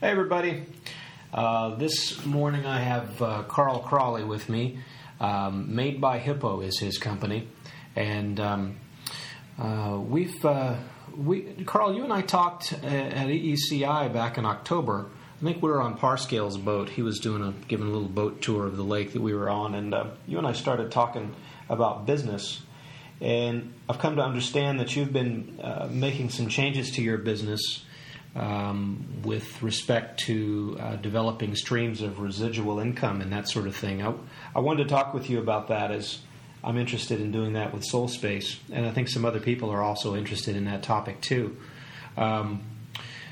Hey, everybody. Uh, this morning I have uh, Carl Crawley with me. Um, Made by Hippo is his company. And um, uh, we've, uh, we, Carl, you and I talked at, at EECI back in October. I think we were on Parscale's boat. He was doing a, giving a little boat tour of the lake that we were on. And uh, you and I started talking about business. And I've come to understand that you've been uh, making some changes to your business um, with respect to uh, developing streams of residual income and that sort of thing. I, I wanted to talk with you about that as I'm interested in doing that with Solspace, and I think some other people are also interested in that topic too. Um,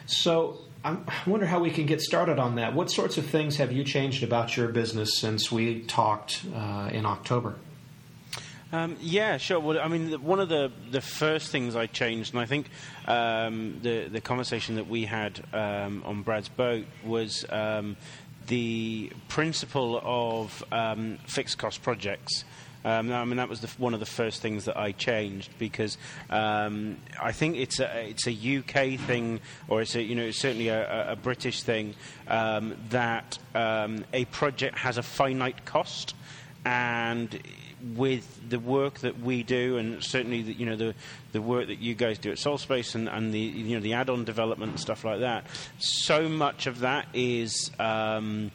so I'm, wonder how we can get started on that. What sorts of things have you changed about your business since we talked uh, in October? Um, yeah, sure. Well, I mean, one of the, the first things I changed, and I think um, the the conversation that we had um, on Brad's boat was um, the principle of um, fixed cost projects. Um, I mean, that was the, one of the first things that I changed because um, I think it's a it's a UK thing, or it's a you know it's certainly a, a British thing um, that um, a project has a finite cost, and with the work that we do, and certainly the, you know the the work that you guys do at Solspace and, and the you know the add-on development and stuff like that, so much of that is. Um,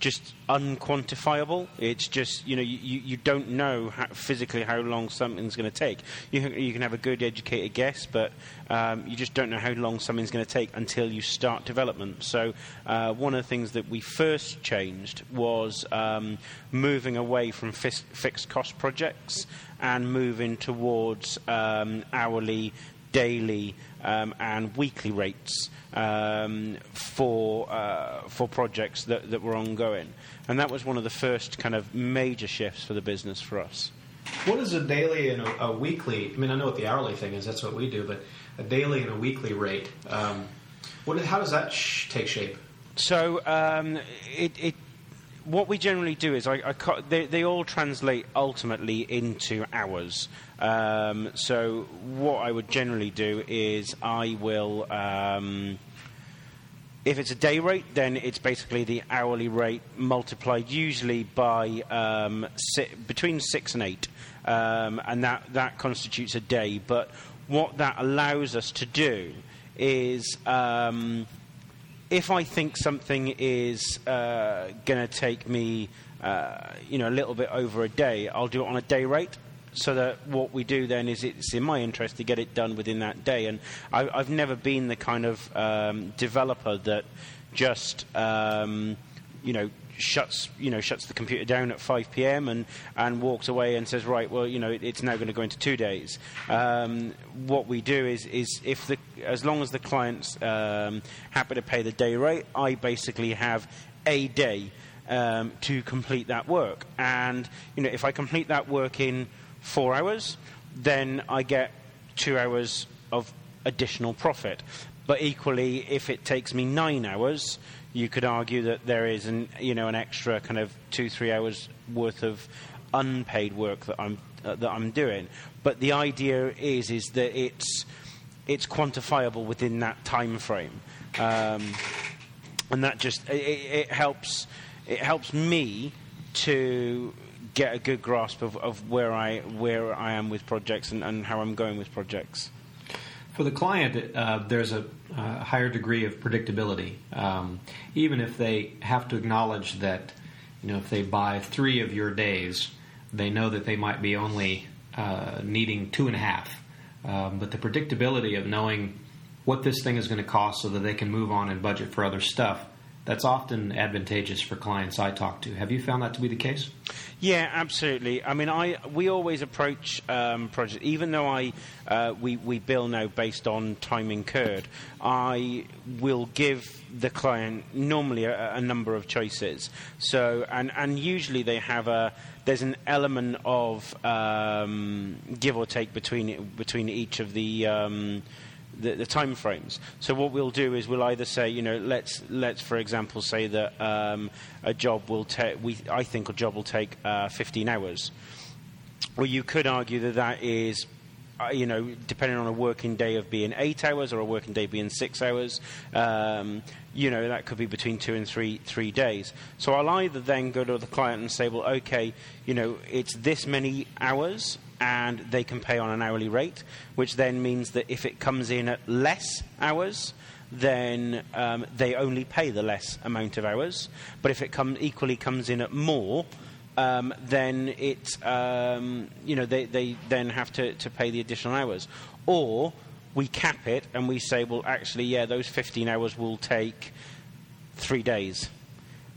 just unquantifiable. It's just you know you, you don't know how, physically how long something's going to take. You can, you can have a good educated guess, but um, you just don't know how long something's going to take until you start development. So uh, one of the things that we first changed was um, moving away from fis- fixed cost projects and moving towards um, hourly, daily, um, and weekly rates um, for uh, for projects that, that were ongoing, and that was one of the first kind of major shifts for the business for us. What is a daily and a, a weekly? I mean, I know what the hourly thing is. That's what we do, but a daily and a weekly rate. Um, what? How does that sh- take shape? So um, it, it what we generally do is I, I they, they, all translate ultimately into hours. Um, so what I would generally do is I will. Um, if it's a day rate, then it's basically the hourly rate multiplied usually by um, si- between six and eight, um, and that, that constitutes a day. But what that allows us to do is um, if I think something is uh, going to take me, uh, you know, a little bit over a day, I'll do it on a day rate. So that what we do then is it's in my interest to get it done within that day. And I, have never been the kind of um, developer that just, um, you know, shuts you know shuts the computer down at 5 p.m. and and walks away and says right well you know it, it's now going to go into two days. Um, what we do is is if the as long as the client's um, happy to pay the day rate, I basically have a day um, to complete that work. And you know if I complete that work in four hours, then I get two hours of additional profit. But equally, if it takes me nine hours, you could argue that there is an you know an extra kind of two three hours worth of unpaid work that I'm uh, that I'm doing. But the idea is is that it's it's quantifiable within that time frame, um, and that just it, it, helps it helps me to get a good grasp of, of where I where I am with projects and, and how I'm going with projects. For the client, uh, there's a, a, higher degree of predictability, um, even if they have to acknowledge that, you know, if they buy three of your days, they know that they might be only uh, needing two and a half. Um, but the predictability of knowing what this thing is going to cost so that they can move on and budget for other stuff that's often advantageous for clients I talk to. Have you found that to be the case? Yeah, absolutely. I mean, I we always approach um, projects, even though I uh, we we bill now based on time incurred. I will give the client normally a, a number of choices. So, and and usually they have a there's an element of um, give or take between between each of the. Um, the, the time frames. So what we'll do is we'll either say, you know, let's let's for example say that um, a job will take, we I think a job will take uh, 15 hours. Well, you could argue that that is uh, you know, depending on a working day of being eight hours or a working day being six hours, um, you know, that could be between two and three three days. So I'll either then go to the client and say, well, okay, you know, it's this many hours, and they can pay on an hourly rate, which then means that if it comes in at less hours, then um, they only pay the less amount of hours. But if it come, equally comes in at more, um, then it, um, you know, they, they then have to, to pay the additional hours. Or we cap it and we say, well, actually, yeah, those 15 hours will take three days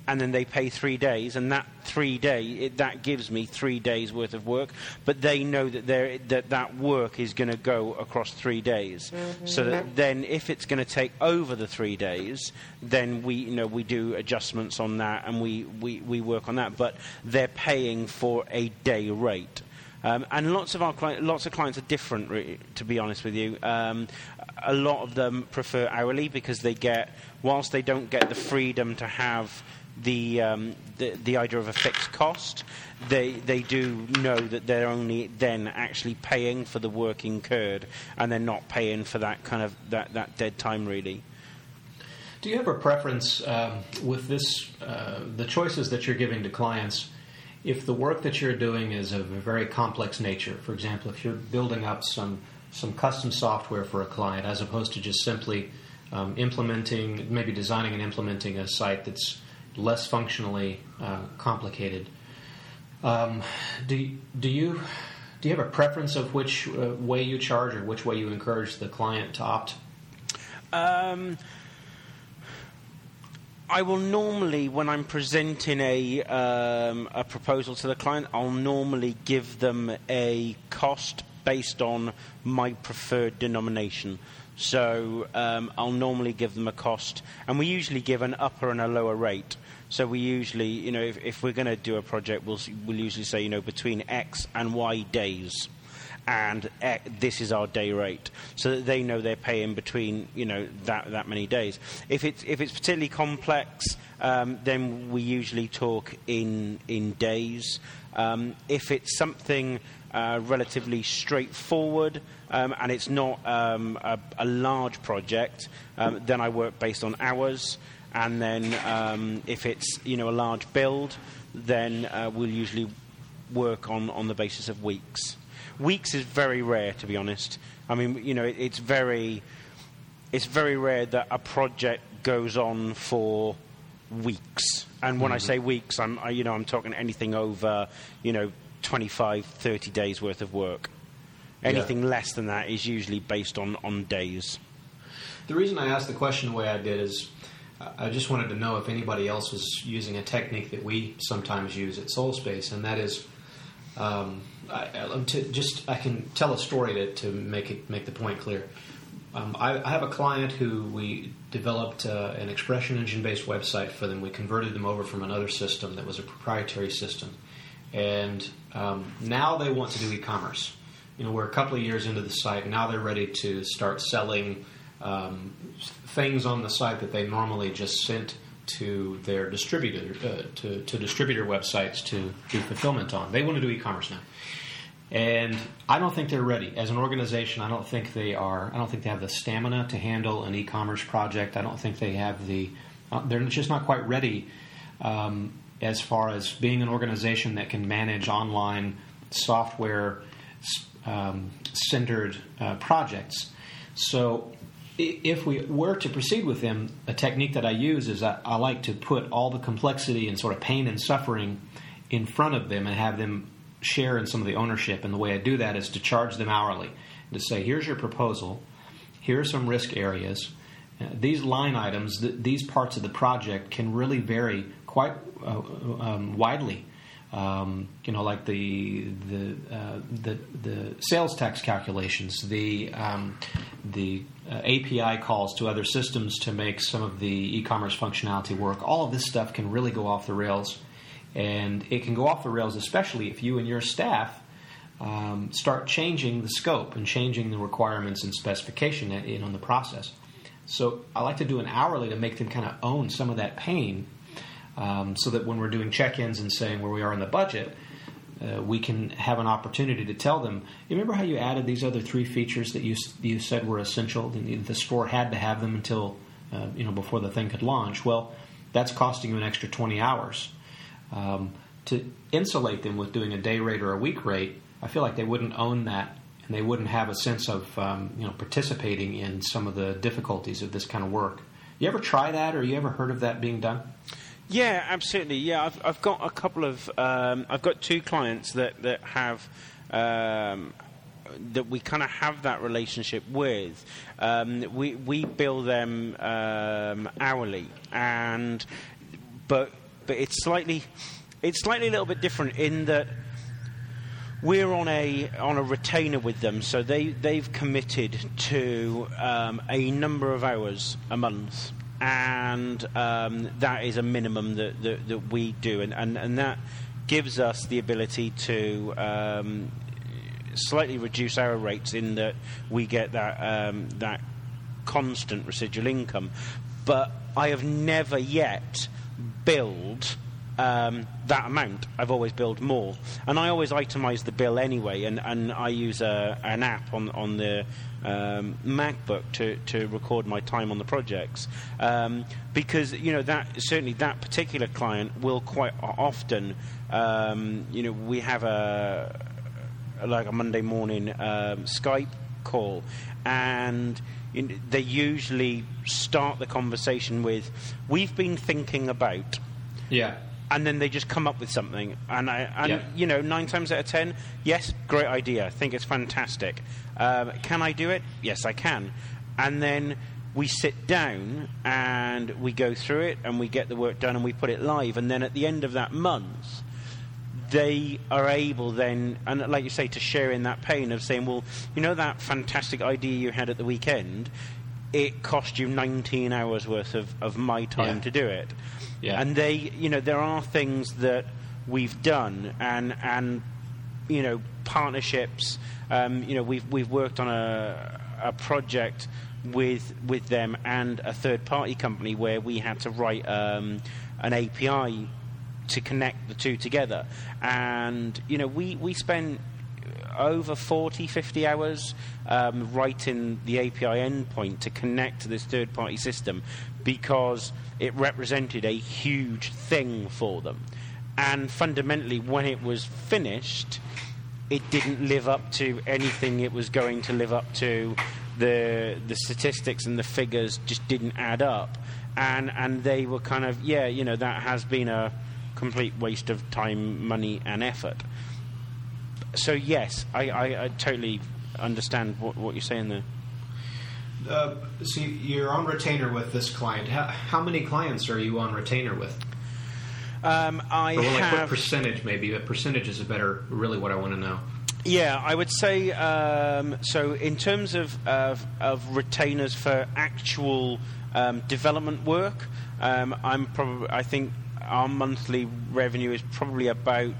and then they pay three days, and that three day it, that gives me three days worth of work. But they know that that that work is going to go across three days, mm-hmm. so that then if it's going to take over the three days, then we you know we do adjustments on that and we, we, we work on that. But they're paying for a day rate. Um, and lots of our cli- lots of clients are different, re- to be honest with you. Um, a lot of them prefer hourly because they get, whilst they don't get the freedom to have the, um, the, the idea of a fixed cost. They they do know that they're only then actually paying for the work incurred, and they're not paying for that kind of that, that dead time really. Do you have a preference um, with this uh, the choices that you're giving to clients? If the work that you're doing is of a very complex nature, for example, if you're building up some some custom software for a client, as opposed to just simply um, implementing, maybe designing and implementing a site that's less functionally uh, complicated. Um, do do you do you have a preference of which uh, way you charge or which way you encourage the client to opt? Um, I will normally, when I'm presenting a um, a proposal to the client, I'll normally give them a cost based on my preferred denomination. So um, I'll normally give them a cost, and we usually give an upper and a lower rate. So we usually, you know, if, if we're going to do a project, we'll, we'll usually say, you know, between X and Y days. And X, this is our day rate, so that they know they're paying between, you know, that, that many days. If it's, if it's particularly complex, um, then we usually talk in, in days. Um, if it's something uh, relatively straightforward um, and it's not um, a, a, large project, um, then I work based on hours and then um, if it's you know a large build, then uh, we'll usually work on, on the basis of weeks. Weeks is very rare, to be honest. I mean, you know, it, it's very it's very rare that a project goes on for weeks. And when mm-hmm. I say weeks, I'm I, you know I'm talking anything over you know 25, 30 days worth of work. Anything yeah. less than that is usually based on, on days. The reason I asked the question the way I did is I just wanted to know if anybody else was using a technique that we sometimes use at Solspace, and that is um, I, to just I can tell a story to, to make it make the point clear. Um, I, I, have a client who we developed uh, an ExpressionEngine based website for them. We converted them over from another system that was a proprietary system, and um, now they want to do e-commerce. You know, we're a couple of years into the site. Now they're ready to start selling um, things on the site that they normally just sent to their distributor uh, to, to distributor websites to do fulfillment on. They want to do e-commerce now. And I don't think they're ready. As an organization, I don't think they are. I don't think they have the stamina to handle an e-commerce project. I don't think they have the. Uh, they're just not quite ready um, as far as being an organization that can manage online software um, centered uh, projects. So if we were to proceed with them, a technique that I use is that I like to put all the complexity and sort of pain and suffering in front of them and have them share in some of the ownership. And the way I do that is to charge them hourly. To say, here's your proposal, here are some risk areas. Uh, these line items, th- these parts of the project can really vary quite uh, um, widely um, you know, like the the, uh, the the sales tax calculations, the um, the uh, API calls to other systems to make some of the e-commerce functionality work. All of this stuff can really go off the rails, and it can go off the rails, especially if you and your staff um, start changing the scope and changing the requirements and specification in on the process. So I like to do an hourly to make them kind of own some of that pain um, so that when we're doing check-ins and saying where we are in the budget, uh, we can have an opportunity to tell them. You remember how you added these other three features that you you said were essential? The, the store had to have them until uh, you know before the thing could launch. Well, that's costing you an extra 20 hours. Um, to insulate them with doing a day rate or a week rate, I feel like they wouldn't own that and they wouldn't have a sense of um, you know participating in some of the difficulties of this kind of work. You ever try that, or you ever heard of that being done? Yeah, absolutely. Yeah, I've, I've got a couple of um, I've got two clients that that have. Um, that we kind of have that relationship with. Um, we we bill them um, hourly, and but but it's slightly it's slightly a little bit different in that we're on a on a retainer with them, so they they've committed to um, a number of hours a month, and um, that is a minimum that, that, that we do, and, and and that gives us the ability to. Um, slightly reduce our rates in that we get that um, that constant residual income, but I have never yet billed um, that amount. I've always billed more, and I always itemise the bill anyway. And, and I use a, an app on on the um, MacBook to, to record my time on the projects um, because you know that certainly that particular client will quite often um, you know we have a like a Monday morning um, Skype call and. they usually start the conversation with, "We've been thinking about." Yeah and then they just come up with something. And, I, and yeah. you know, nine times out of ten, yes, great idea. I think it's fantastic. Um, can I do it? Yes, I can. And then we sit down and we go through it and we get the work done and we put it live. And then at the end of that month, they are able then, and like you say, to share in that pain of saying, well, you know that fantastic idea you had at the weekend? It cost you 19 hours worth of, of my time yeah. to do it. Yeah. And they, you know, there are things that we've done and and you know partnerships. Um, you know, we've we've worked on a a project with with them and a third party company where we had to write um, an API to connect the two together. And you know, we we spent over 40, 50 hours um, writing the API endpoint to connect to this third party system because it represented a huge thing for them. And fundamentally, when it was finished, it didn't live up to anything it was going to live up to. The, the statistics and the figures just didn't add up. And, and they were kind of, yeah, you know, that has been a complete waste of time, money, and effort. So, yes, I, I, I totally understand what, what you're saying there. Uh, so you're on retainer with this client. How, how many clients are you on retainer with? Um, I like have. What percentage, maybe? But percentage is a better, really, what I want to know. Yeah, I would say um, so. In terms of of, of retainers for actual um, development work, um, I'm probably. I think our monthly revenue is probably about.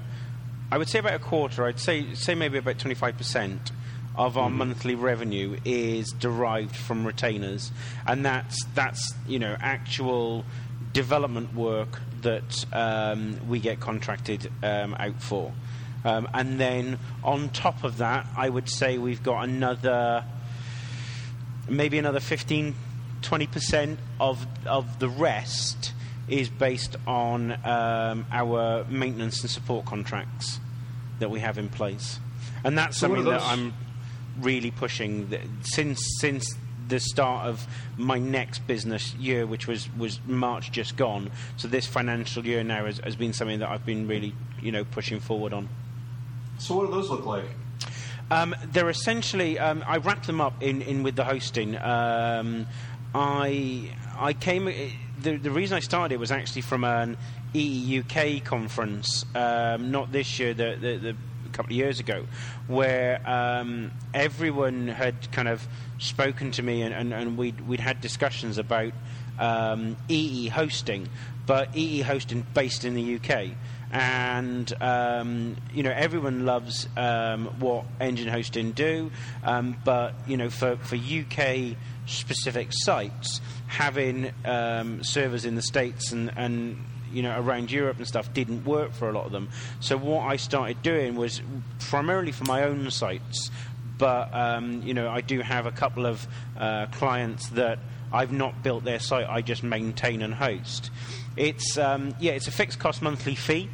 I would say about a quarter. I'd say say maybe about twenty five percent of our mm. monthly revenue is derived from retainers, and that's that's you know actual development work that um, we get contracted um, out for. Um, and then on top of that, I would say we've got another, maybe another 15, 20% of, of the rest is based on um, our maintenance and support contracts that we have in place. And that's so something that I'm really pushing since since the start of my next business year, which was, was March just gone. So this financial year now has, has been something that I've been really, you know, pushing forward on. So what do those look like? Um, they're essentially um, I wrapped them up in, in with the hosting. Um, I I came the the reason I started was actually from an EEUK conference, um, not this year, the, the, the couple of years ago, where um, everyone had kind of spoken to me and, and, and we'd, we'd had discussions about um, EE hosting, but EE hosting based in the UK. And um, you know everyone loves um, what EngineHosting do, um, but you know for for UK specific sites, having um, servers in the states and and you know around Europe and stuff didn't work for a lot of them. So what I started doing was primarily for my own sites, but um, you know I do have a couple of uh, clients that I've not built their site. I just maintain and host. It's um, yeah, it's a fixed cost monthly fee,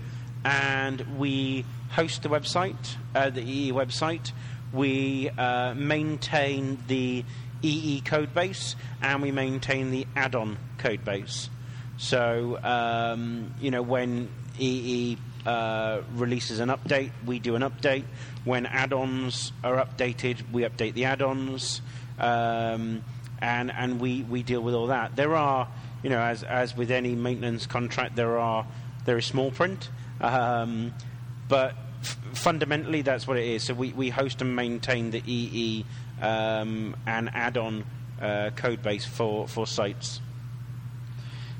and we host the website, uh, the EE website. We uh, maintain the EE code base, and we maintain the add-on code base. So um, you know when EE uh, releases an update, we do an update. When add-ons are updated, we update the add-ons, um, and and we, we deal with all that. There are you know as as with any maintenance contract, there are there is small print, um, but f- fundamentally that's what it is. So we, we host and maintain the EE um, and add-on uh, code base for for sites.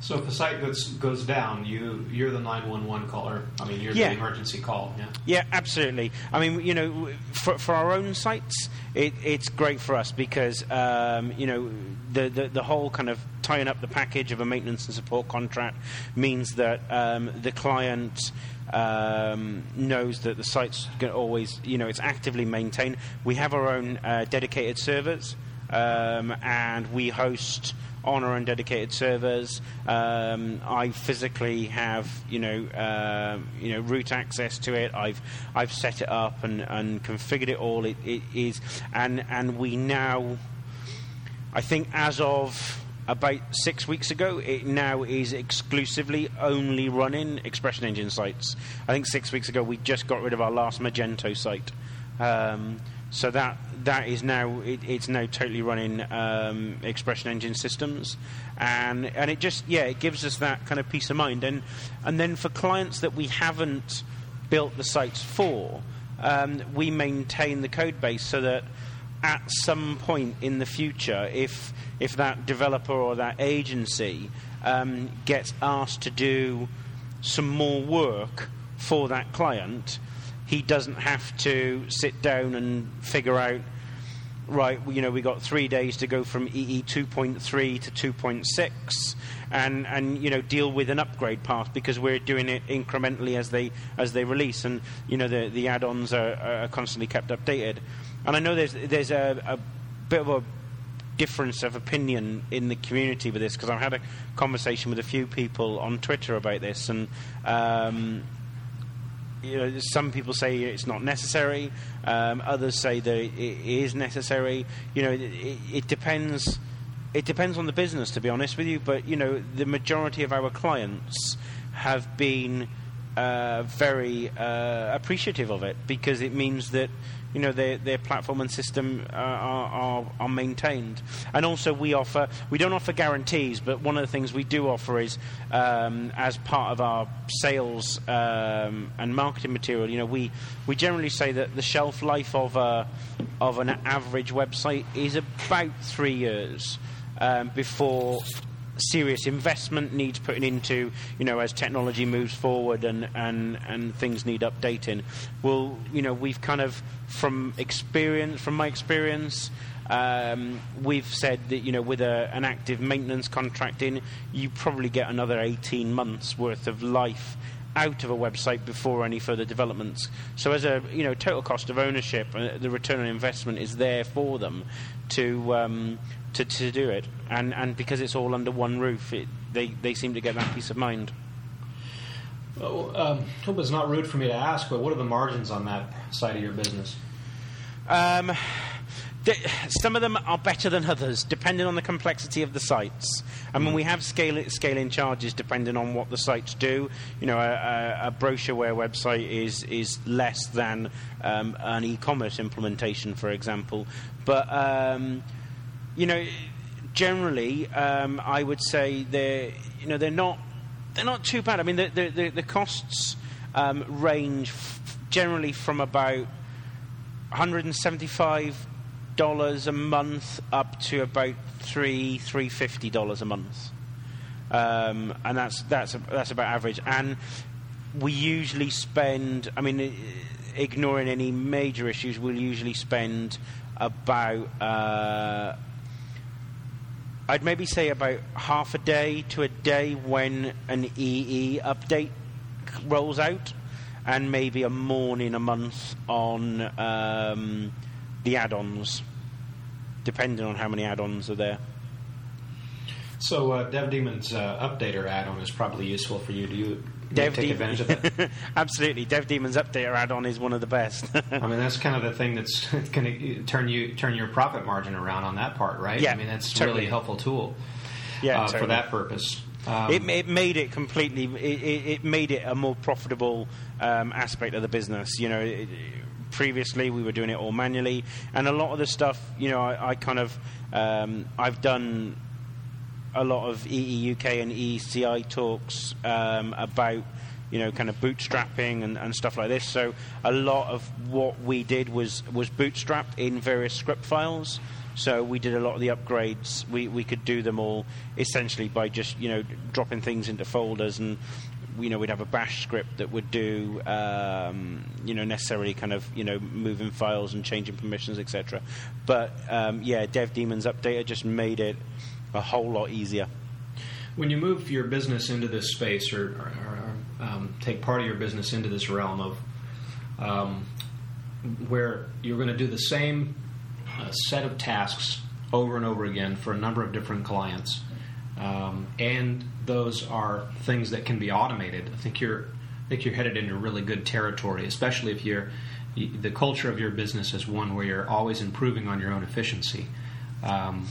So if a site goes goes down, you you're the nine one one caller. I mean, you're Yeah. the emergency call. Yeah. Yeah, absolutely. I mean, you know, for, for our own sites, it, it's great for us because um, you know the, the the whole kind of tying up the package of a maintenance and support contract means that um, the client. Um, knows that the site's always, you know, it's actively maintained. We have our own uh, dedicated servers, um, and we host on our own dedicated servers. Um, I physically have, you know, um you know, root access to it. I've I've set it up and, and configured it all. It, it is, and and we now, I think, as of about six weeks ago, it now is exclusively only running ExpressionEngine sites. I think six weeks ago we just got rid of our last Magento site. Um, so that that is now it, it's now totally running um, ExpressionEngine systems, and and it just yeah it gives us that kind of peace of mind. And and then for clients that we haven't built the sites for, um, we maintain the code base so that at some point in the future, if if that developer or that agency um, gets asked to do some more work for that client, he doesn't have to sit down and figure out. Right, you know, we got three days to go from EE 2.3 to 2.6, and and you know deal with an upgrade path because we're doing it incrementally as they as they release, and you know the the add-ons are, are constantly kept updated. And I know there's there's a, a bit of a difference of opinion in the community with this because I've had a conversation with a few people on Twitter about this, and um, you know, some people say it's not necessary. Um, others say that it is necessary. You know, it, it depends. It depends on the business, to be honest with you. But you know, the majority of our clients have been uh, very uh, appreciative of it because it means that you know their their platform and system uh, are, are are maintained. And also, we offer we don't offer guarantees, but one of the things we do offer is um, as part of our sales um, and marketing material. You know, we we generally say that the shelf life of a of an average website is about three years um, before serious investment needs putting into, you know, as technology moves forward and, and, and things need updating. Well, you know, we've kind of, from experience, from my experience, um, we've said that, you know, with a, an active maintenance contract in, you probably get another 18 months worth of life out of a website before any further developments. So, as a you know total cost of ownership, uh, the return on investment is there for them to um, to, to do it, and and because it's all under one roof, it, they they seem to get that peace of mind. Well, um, hope it's not rude for me to ask, but what are the margins on that side of your business? Um, some of them are better than others, depending on the complexity of the sites. I mean, we have scale scaling charges depending on what the sites do. You know, a, a, a brochureware website is is less than um, an e-commerce implementation, for example. But um, you know, generally, um, I would say they're you know they're not they're not too bad. I mean, the the, the, costs um, range f- generally from about 175 dollars a month up to about three three fifty dollars a month, um, and that's that's that's about average. And we usually spend. I mean, ignoring any major issues, we'll usually spend about. Uh, I'd maybe say about half a day to a day when an EE update rolls out, and maybe a morning a month on um, the add-ons, depending on how many add-ons are there. So uh, DevDemon's uh, updater add-on is probably useful for you. Do you Dev take Demon- advantage of that? Absolutely, DevDemon's updater add-on is one of the best. I mean, that's kind of the thing that's going to turn you turn your profit margin around on that part, right? Yeah, I mean, that's totally. really a helpful tool yeah, uh, for that purpose. Um, it, it made it completely. It, it, it made it a more profitable um, aspect of the business. You know, it, previously we were doing it all manually, and a lot of the stuff. You know, I, I kind of um, I've done a lot of EE UK and ECI talks um, about you know kind of bootstrapping and, and stuff like this. So a lot of what we did was was bootstrapped in various script files. So we did a lot of the upgrades. We we could do them all essentially by just you know dropping things into folders and. You know, we'd have a bash script that would do, um, you know, necessarily kind of, you know, moving files and changing permissions, etc. But um, yeah, DevDemons Updater just made it a whole lot easier. When you move your business into this space or, or, or um, take part of your business into this realm of um, where you're going to do the same uh, set of tasks over and over again for a number of different clients, um, and those are things that can be automated. I think you're I think you're headed into really good territory, especially if you're the culture of your business is one where you're always improving on your own efficiency. Um,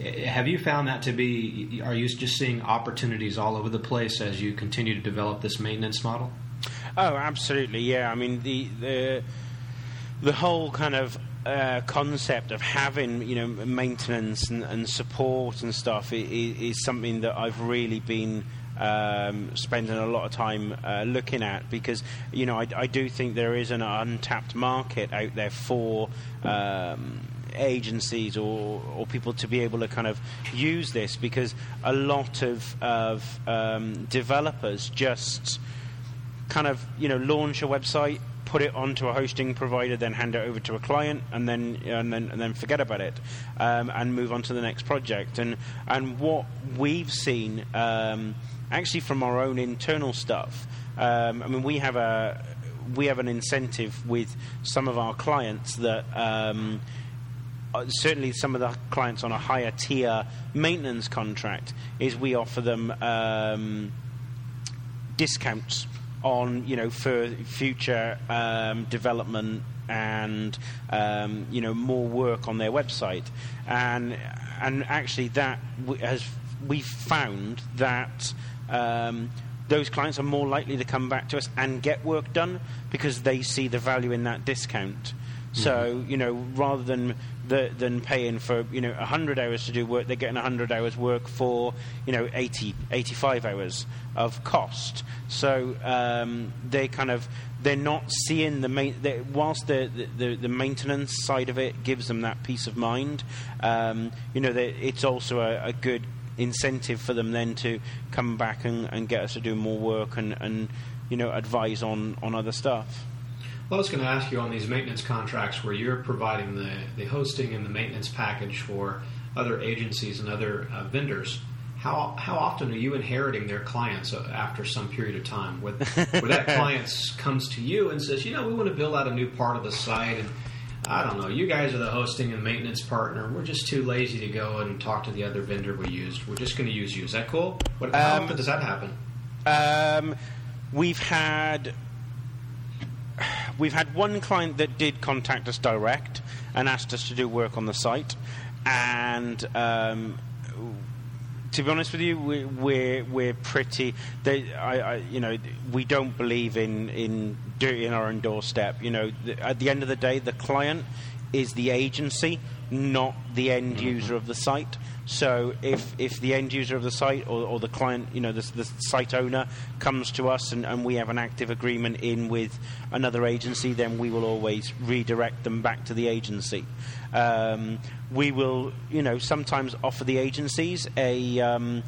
have you found that to be? Are you just seeing opportunities all over the place as you continue to develop this maintenance model? Oh, absolutely. Yeah. I mean the the the whole kind of uh, concept of having you know maintenance and, and support and stuff is, is something that I've really been. Um, spending a lot of time uh, looking at because you know I, I do think there is an untapped market out there for um, agencies or, or people to be able to kind of use this because a lot of, of um, developers just kind of you know launch a website, put it onto a hosting provider, then hand it over to a client, and then and then and then forget about it, um, and move on to the next project. And and what we've seen um, actually from our own internal stuff. Um, I mean, we have a we have an incentive with some of our clients that. Uh, certainly some of the clients on a higher tier maintenance contract is we offer them um, discounts on you know for future um, development and um, you know more work on their website and and actually that has we've found that um, those clients are more likely to come back to us and get work done because they see the value in that discount. So you know, rather than than paying for you know 100 hours to do work, they're getting 100 hours work for you know 80, 85 hours of cost. So um, they kind of they're not seeing the main. Whilst the, the the maintenance side of it gives them that peace of mind, um, you know, they, it's also a, a good incentive for them then to come back and, and get us to do more work and, and you know advise on, on other stuff. Well, I was going to ask you on these maintenance contracts where you're providing the, the hosting and the maintenance package for other agencies and other uh, vendors. How, how often are you inheriting their clients uh, after some period of time? Where, where that client comes to you and says, you know, we want to build out a new part of the site, and I don't know, you guys are the hosting and maintenance partner. We're just too lazy to go and talk to the other vendor we used. We're just going to use you. Is that cool? What, how Um, often does that happen? Um, we've had we've had one client that did contact us direct and asked us to do work on the site, and um, to be honest with you, we, we're we're pretty. They, I, I, you know, we don't believe in in in our own doorstep. You know, at the end of the day, the client is the agency, not the end user of the site. So if, if the end user of the site or, or the client, you know, the, the site owner comes to us and, and we have an active agreement in with another agency, then we will always redirect them back to the agency. Um, we will, you know, sometimes offer the agencies a, um,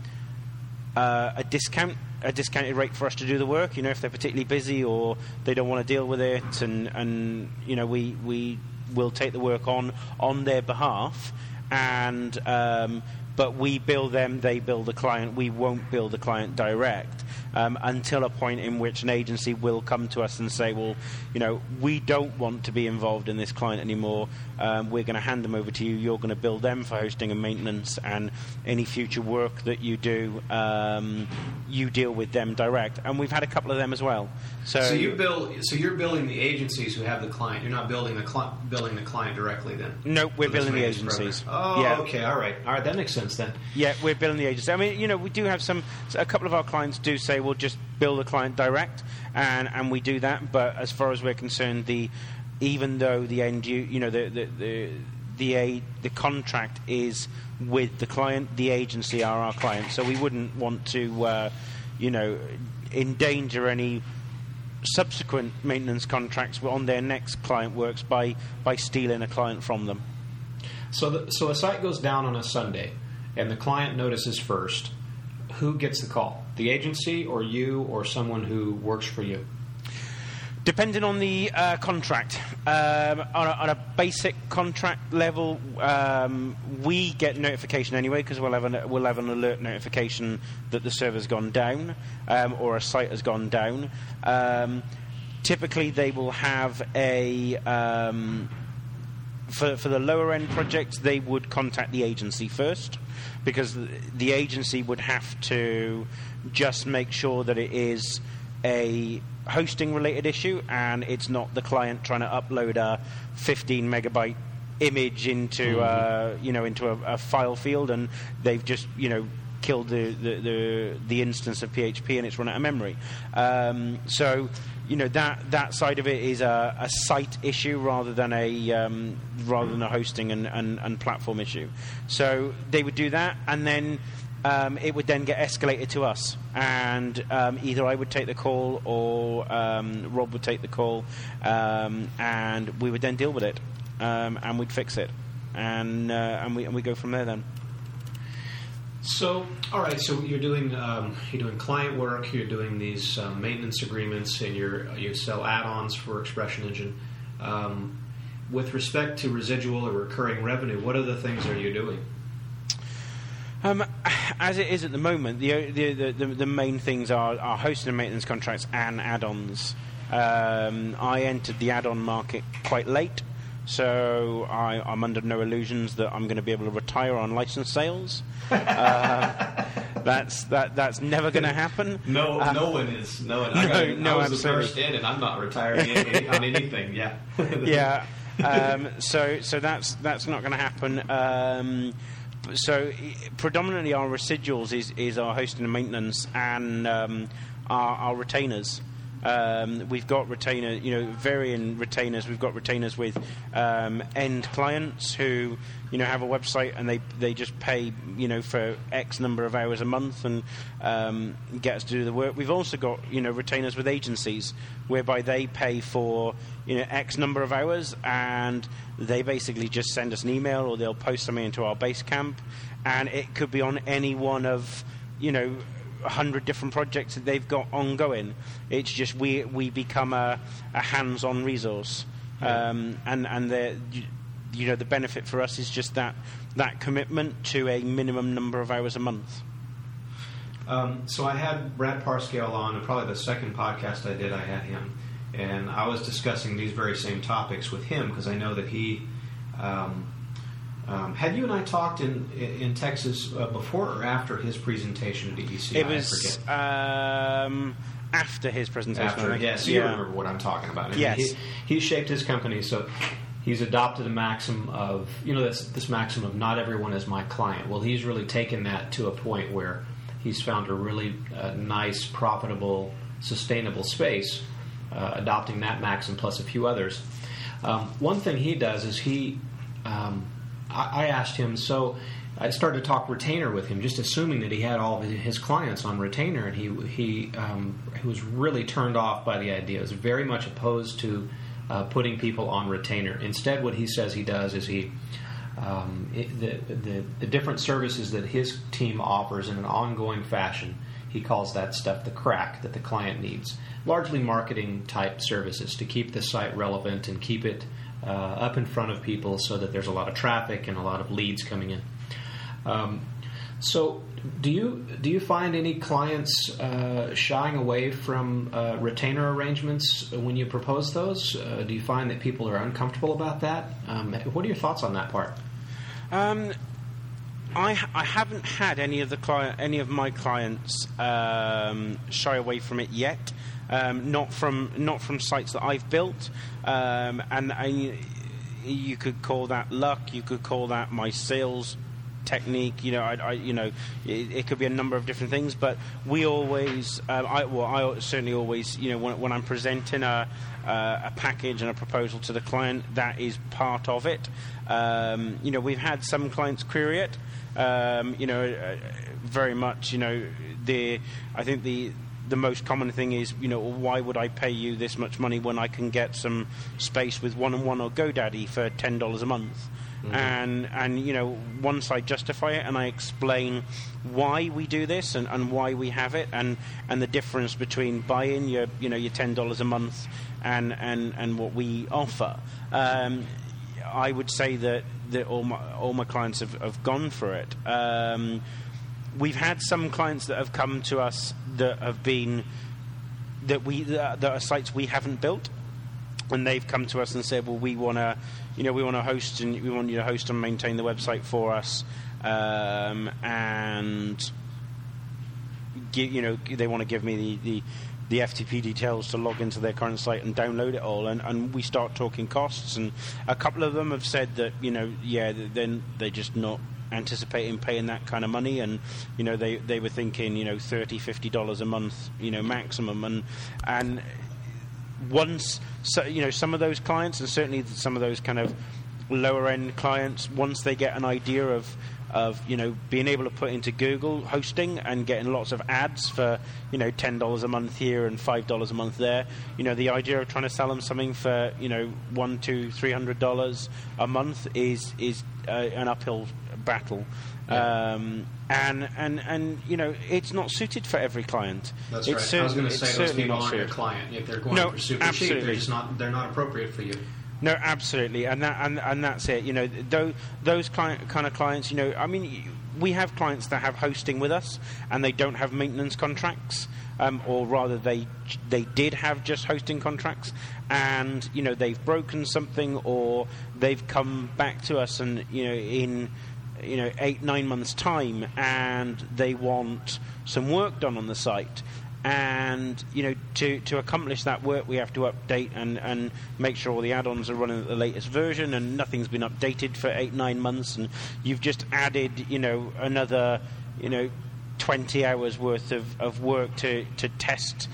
uh, a discount a discounted rate for us to do the work. You know, if they're particularly busy or they don't want to deal with it, and and you know, we we will take the work on on their behalf, and um, but we bill them, they bill the client. We won't bill the client direct um, until a point in which an agency will come to us and say, well, you know, we don't want to be involved in this client anymore. Um, we're going to hand them over to you. You're going to bill them for hosting and maintenance, and any future work that you do, um, you deal with them direct. And we've had a couple of them as well. So, So you bill. So you're billing the agencies who have the client. You're not building the cli- billing the client directly. Then. no, we're billing the agencies. program. Oh, yeah. okay. All right. All right. That makes sense then. Yeah, we're billing the agencies. I mean, you know, we do have some. A couple of our clients do say we'll just bill the client direct, and and we do that. But as far as we're concerned, the even though the end, you you know, the the the the, a, the contract is with the client, the agency are our client. So we wouldn't want to, uh, you know, endanger any subsequent maintenance contracts on their next client works by by stealing a client from them. So the, so a site goes down on a Sunday, and the client notices first. Who gets the call? The agency, or you, or someone who works for you? Depending on the uh, contract, um, on, a, on a basic contract level, um, we get notification anyway because we'll we'll have an alert notification that the server's gone down um, or a site has gone down. Um, typically, they will have a um, for, for the lower end projects, they would contact the agency first because the, agency would have to just make sure that it is a hosting related issue and it's not the client trying to upload a 15 megabyte image into uh, you know into a, a file field and they've just you know killed the, the, the, the instance of PHP and it's run out of memory. Um, so, you know that that side of it is a, a site issue rather than a um, rather than a hosting and, and, and platform issue. So they would do that, and then um, it would then get escalated to us, and um, either I would take the call or um, Rob would take the call, um, and we would then deal with it, um, and we'd fix it, and uh, and we and we go from there then. So, all right. So you're doing um, you're doing client work. You're doing these um, maintenance agreements, and you're you sell add-ons for ExpressionEngine. Um, with respect to residual or recurring revenue, what other things are you doing? Um, as it is at the moment, the the, the, the, the main things are, are hosting and maintenance contracts and add-ons. Um, I entered the add-on market quite late, so I, I'm under no illusions that I'm going to be able to retire on license sales. uh, that's that that's never going to happen. No, Uh, no one is. No, one, no, I, got, no, I was the first in, and I'm not retiring any, on anything. Yeah. yeah. Um, so so that's that's not going to happen. Um, so predominantly our residuals is, is our hosting and maintenance and um, our, our retainers. Um, we've got retainer, you know, varying retainers. We've got retainers with um, end clients who, you know, have a website and they they just pay, you know, for X number of hours a month and um, get us to do the work. We've also got, you know, retainers with agencies whereby they pay for, you know, X number of hours and they basically just send us an email or they'll post something into our Basecamp and it could be on any one of, you know, hundred different projects that they've got ongoing. It's just we we become a, a hands-on resource, um, and and the you- you know the benefit for us is just that that commitment to a minimum number of hours a month. Um, so I had Brad Parscale on, and probably the second podcast I did, I had him, and I was discussing these very same topics with him because I know that he. Um, um, had you and I talked in in Texas uh, before or after his presentation at EDC? it was um, after his presentation. After. Yes, you remember what I'm talking about. I mean, Yes. he, he's shaped his company so he's adopted a maxim of you know this this maxim of not everyone is my client. Well, he's really taken that to a point where he's found a really uh, nice, profitable, sustainable space, uh, adopting that maxim plus a few others. Um, one thing he does is he. Um, I, asked him so. I started to talk retainer with him, just assuming that he had all his clients on retainer, and he he um, he was really turned off by the idea. He was very much opposed to uh, putting people on retainer. Instead, what he says he does is he um, it, the, the the different services that his team offers in an ongoing fashion. he calls that stuff the crack that the client needs. Largely marketing type services to keep the site relevant and keep it uh, up in front of people so that there's a lot of traffic and a lot of leads coming in. Um, so, do you do you find any clients uh, shying away from uh, retainer arrangements when you propose those? Uh, do you find that people are uncomfortable about that? Um, what are your thoughts on that part? Um, I, I haven't had any of the client, any of my clients um, shy away from it yet. Um, not from not from sites that I've built, um, and, and you could call that luck. You could call that my sales technique. You know, I, I you know, it, it, could be a number of different things. But we always, uh, I, well, I certainly always, you know, when, when I'm presenting a, uh, a package and a proposal to the client, that is part of it. Um, you know, we've had some clients query it. Um, you know, uh, very much. You know, the I think the the most common thing is, you know, why would I pay you this much money when I can get some space with one and one or GoDaddy for ten dollars a month? Mm-hmm. And and you know, once I justify it and I explain why we do this and, and why we have it and, and the difference between buying your you know your ten dollars a month and, and, and what we offer, um, I would say that, that all my all my clients have, have gone for it. Um, we've had some clients that have come to us that have been that we that are sites we haven't built, and they've come to us and said, "Well, we want to, you know, we want to host and we want you to host and maintain the website for us, um, and give, you know, they want to give me the, the the FTP details to log into their current site and download it all. And, and we start talking costs. And a couple of them have said that, you know, yeah, then they're just not anticipating paying that kind of money and you know they they were thinking you know 30 50 dollars a month you know maximum and and once so, you know some of those clients and certainly some of those kind of lower end clients once they get an idea of of you know being able to put into Google hosting and getting lots of ads for you know ten dollars a month here and five dollars a month there. You know the idea of trying to sell them something for you know one, two, three hundred dollars a month is is uh, an uphill battle. Yeah. Um, and and and you know it's not suited for every client. That's it's right. I was going to say those people aren't your client if they're going no, for super absolutely. cheap. They're just not they're not appropriate for you. No, absolutely, and that and, and that's it. You know, those those client, kind of clients. You know, I mean, we have clients that have hosting with us, and they don't have maintenance contracts, um, or rather, they they did have just hosting contracts, and you know they've broken something, or they've come back to us, and you know in you know eight nine months time, and they want some work done on the site. And you know to to accomplish that work we have to update and and make sure all the add-ons are running at the latest version and nothing's been updated for eight nine months and you've just added you know another you know 20 hours worth of, of work to, to test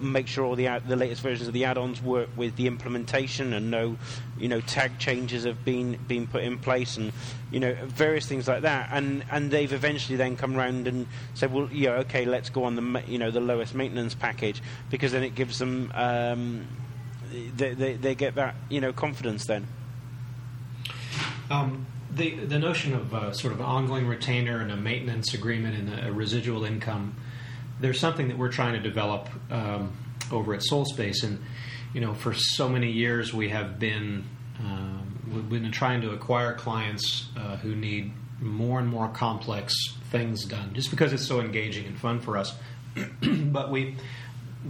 make sure all the the latest versions of the add-ons work with the implementation and no you know tag changes have been been put in place and you know various things like that. And and they've eventually then come around and said well yeah okay let's go on the you know the lowest maintenance package because then it gives them um, they, they, they get that you know confidence then. Um, the the notion of uh, sort of ongoing retainer and a maintenance agreement and a residual income there's something that we're trying to develop um, over at Solspace, and you know, for so many years we have been um, we've been trying to acquire clients uh, who need more and more complex things done, just because it's so engaging and fun for us. but we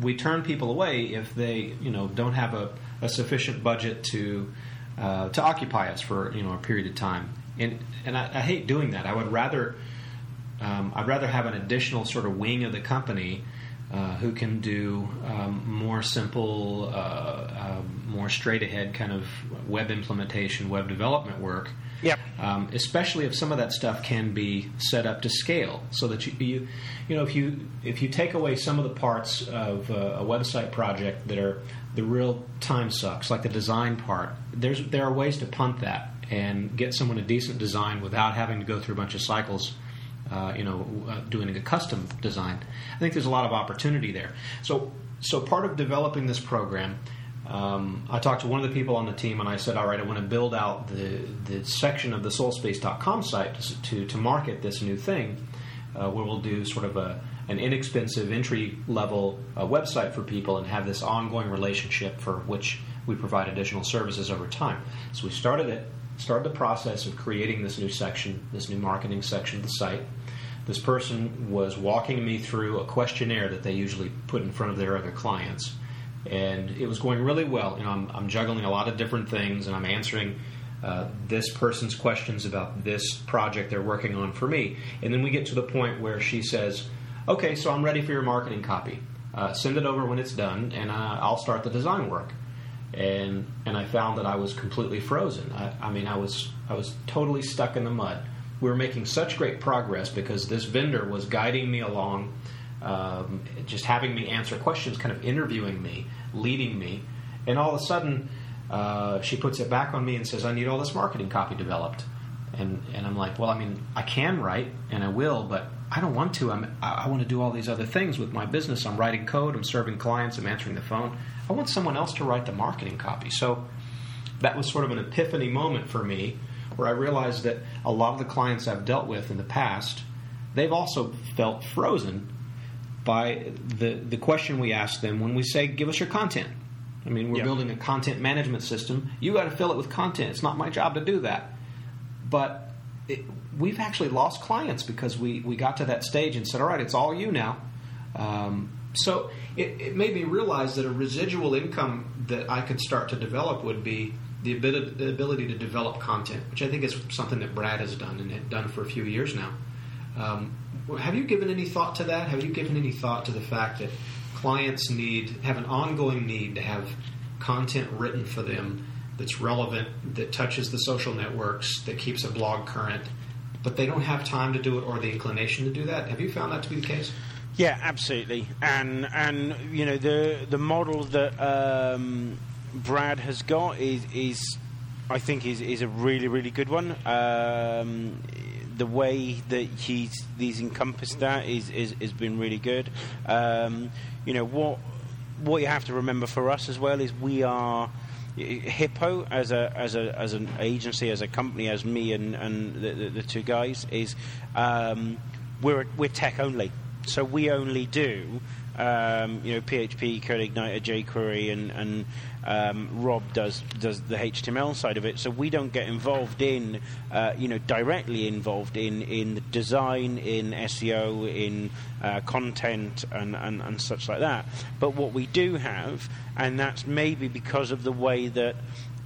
we turn people away if they you know don't have a, a sufficient budget to uh, to occupy us for you know a period of time. And and I, I hate doing that. I would rather um, I'd rather have an additional sort of wing of the company uh, who can do um, more simple, uh, uh, more straight ahead kind of web implementation, web development work. Yep. Um, especially if some of that stuff can be set up to scale, so that you, you, you know, if you if you take away some of the parts of uh, a website project that are the real time sucks, like the design part, there's there are ways to punt that and get someone a decent design without having to go through a bunch of cycles uh, you know, uh, doing a custom design. I think there's a lot of opportunity there. So, so part of developing this program, um, I talked to one of the people on the team and I said, all right, I want to build out the, the section of the solspace.com site to, to, market this new thing uh, where we'll do sort of a, an inexpensive entry level uh, website for people and have this ongoing relationship for which we provide additional services over time. So we started it, started the process of creating this new section, this new marketing section of the site. This person was walking me through a questionnaire that they usually put in front of their other clients. And it was going really well. You know, I'm, I'm juggling a lot of different things and I'm answering uh, this person's questions about this project they're working on for me. And then we get to the point where she says, Okay, so I'm ready for your marketing copy. Uh, send it over when it's done, and uh, I'll start the design work. And and I found that I was completely frozen. I, I mean, I was I was totally stuck in the mud. We were making such great progress because this vendor was guiding me along, um, just having me answer questions, kind of interviewing me, leading me, and all of a sudden uh, she puts it back on me and says, I need all this marketing copy developed. And, and I'm like, well, I mean, I can write and I will, but I don't want to. I'm, I want to do all these other things with my business. I'm writing code, I'm serving clients, I'm answering the phone. I want someone else to write the marketing copy. So that was sort of an epiphany moment for me where I realized that a lot of the clients I've dealt with in the past, they've also felt frozen by the, the question we ask them when we say, give us your content. I mean, we're yep. building a content management system. You got to fill it with content. It's not my job to do that. But it, we've actually lost clients because we, we got to that stage and said, all right, it's all you now. Um, so it, it, made me realize that a residual income that I could start to develop would be the ability, to develop content, which I think is something that Brad has done and had done for a few years now. Um, have you given any thought to that? Have you given any thought to the fact that clients need have an ongoing need to have content written for them that's relevant, that touches the social networks, that keeps a blog current, but they don't have time to do it or the inclination to do that. Have you found that to be the case? Yeah, absolutely. And and you know the the model that um, Brad has got is is I think is is a really really good one. Um, the way that he's he's encompassed that is is has been really good. Um, you know what what you have to remember for us as well is we are Hippo as a as a as an agency as a company as me and and the, the, the two guys is um, we're we're tech only so we only do um, you know PHP, CodeIgniter, jQuery, and, and um, Rob does does the HTML side of it. So we don't get involved in uh, you know directly involved in in the design, in SEO, in uh, content, and, and and such like that. But what we do have, and that's maybe because of the way that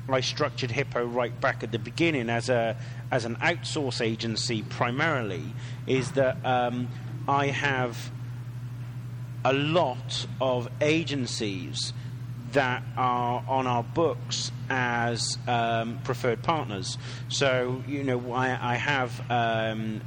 I structured Hippo right back at the beginning as a as an outsource agency primarily, is that um, I have a lot of agencies that are on our books as um, preferred partners. So, you know, I, I have um,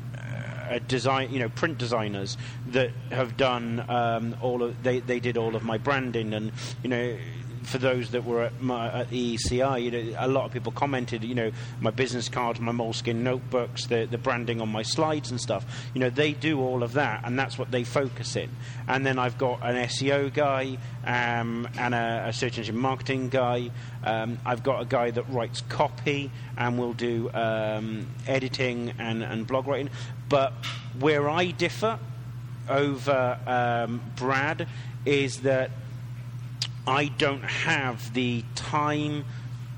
a design, you know, print designers that have done um, all of they they did all of my branding and you know for those that were at, my, at the ECI, you know, a lot of people commented, you know, my business cards, my Moleskine notebooks, the, the branding on my slides and stuff. You know, they do all of that, and that's what they focus in. And then I've got an SEO guy um, and a, a, search engine marketing guy. Um, I've got a guy that writes copy and will do um, editing and, and blog writing. But where I differ over um, Brad is that I don't have the time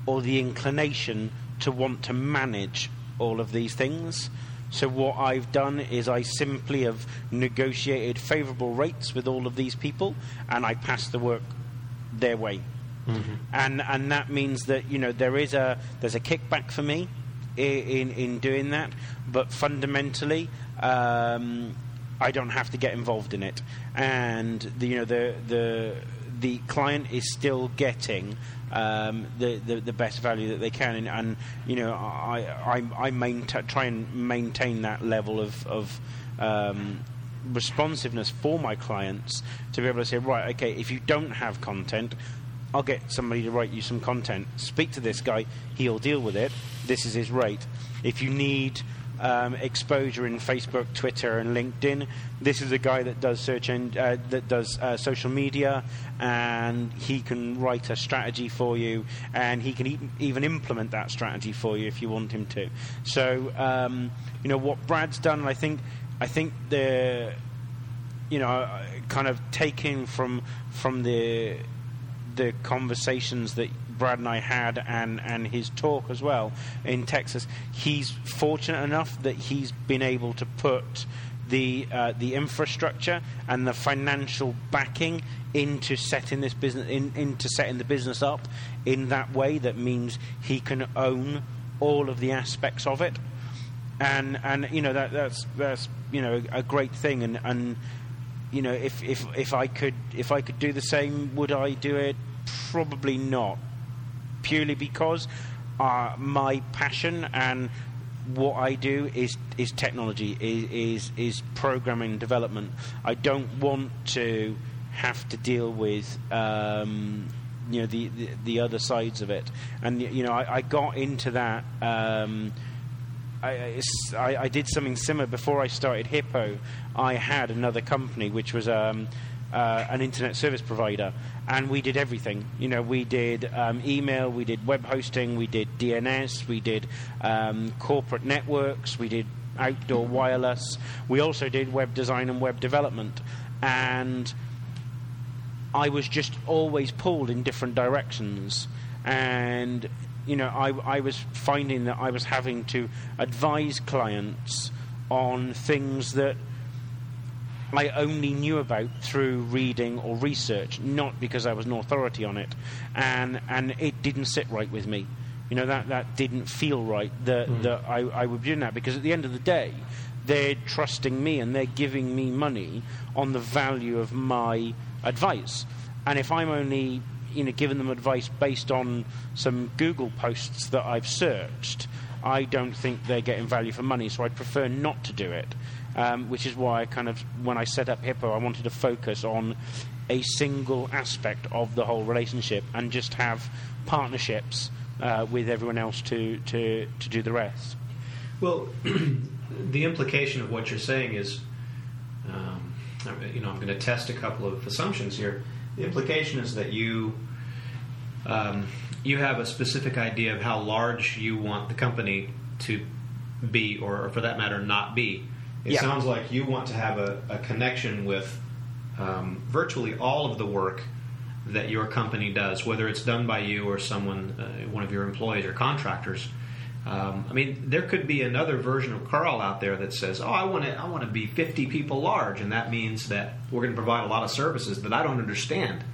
or the inclination to want to manage all of these things. So what I've done is I simply have negotiated favourable rates with all of these people, and I pass the work their way. Mm-hmm. And and that means that you know there is a there's a kickback for me in in doing that, but fundamentally. Um, I don't have to get involved in it, and the, you know the the the client is still getting um, the, the, the best value that they can, and, and you know I I, I try and maintain that level of, of um, responsiveness for my clients to be able to say right okay if you don't have content I'll get somebody to write you some content. Speak to this guy. He'll deal with it. This is his rate. If you need um, exposure in Facebook, Twitter, and LinkedIn. This is a guy that does search and uh, that does uh, social media, and he can write a strategy for you, and he can e- even implement that strategy for you if you want him to. So, um, you know what Brad's done. I think, I think the you know, kind of taking from from the the conversations that Brad and I had and, and his talk as well in Texas, he's fortunate enough that he's been able to put the uh, the infrastructure and the financial backing into setting this business in, into setting the business up in that way that means he can own all of the aspects of it. And and you know that that's that's you know a great thing. And and you know if if if I could if I could do the same would I do it? Probably not purely because uh, my passion and what I do is is technology, is is, is programming development. I don't want to have to deal with um, you know the, the, the other sides of it, and you know I, I got into that. Um, I, I, I, did something similar before I started Hippo. I had another company which was um, uh, an internet service provider, and we did everything. You know, we did um, email, we did web hosting, we did DNS, we did um, corporate networks, we did outdoor wireless. We also did web design and web development, and I was just always pulled in different directions, and you know, I, I was finding that I was having to advise clients on things that I only knew about through reading or research, not because I was an authority on it, and and it didn't sit right with me. You know that that didn't feel right. That mm. that I, I would be doing that because at the end of the day, they're trusting me and they're giving me money on the value of my advice. And if I'm only you know giving them advice based on some Google posts that I've searched, I don't think they're getting value for money. So I'd prefer not to do it um, which is why I kind of, when I set up Hippo, I wanted to focus on a single aspect of the whole relationship and just have partnerships uh, with everyone else to, to, to do the rest. Well, the implication of what you're saying is, um, you know, I'm going to test a couple of assumptions here. The implication is that you um, you have a specific idea of how large you want the company to be, or, or for that matter, not be. It yeah. sounds like you want to have a, a connection with um, virtually all of the work that your company does, whether it's done by you or someone, uh, one of your employees or contractors. Um, I mean, there could be another version of Carl out there that says, "Oh, I want to, I want to be 50 people large," and that means that we're going to provide a lot of services that I don't understand.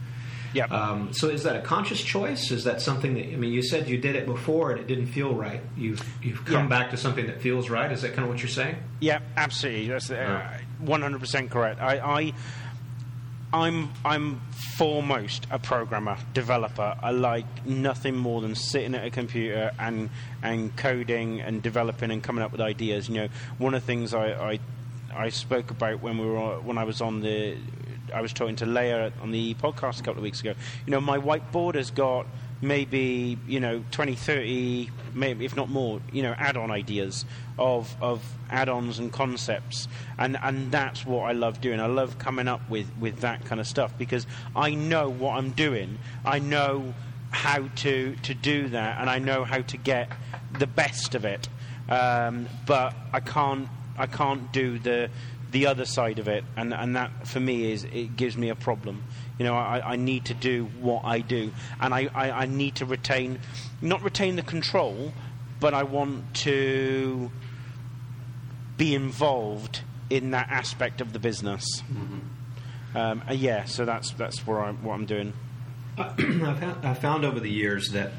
Yeah. Um, so is that a conscious choice? Is that something that I mean? You said you did it before and it didn't feel right. You've you've come yeah. back to something that feels right. Is that kind of what you're saying? Yeah, absolutely. That's uh, one hundred percent correct. I, I I'm I'm foremost a programmer, developer. I like nothing more than sitting at a computer and and coding and developing and coming up with ideas. You know, one of the things I, I I spoke about when we were when I was on the I was talking to Leia on the podcast a couple of weeks ago. You know, my whiteboard has got maybe you know 20 30 maybe if not more you know add-on ideas of of add-ons and concepts. And and that's what I love doing. I love coming up with with that kind of stuff because I know what I'm doing. I know how to to do that and I know how to get the best of it. Um, but I can't I can't do the the other side of it, and, and that for me is it gives me a problem. You know, I, I need to do what I do, and I, I, I need to retain, not retain the control, but I want to be involved in that aspect of the business. Mm-hmm. Um, uh, yeah, so that's that's where I'm, what I'm doing. I've, found over the years that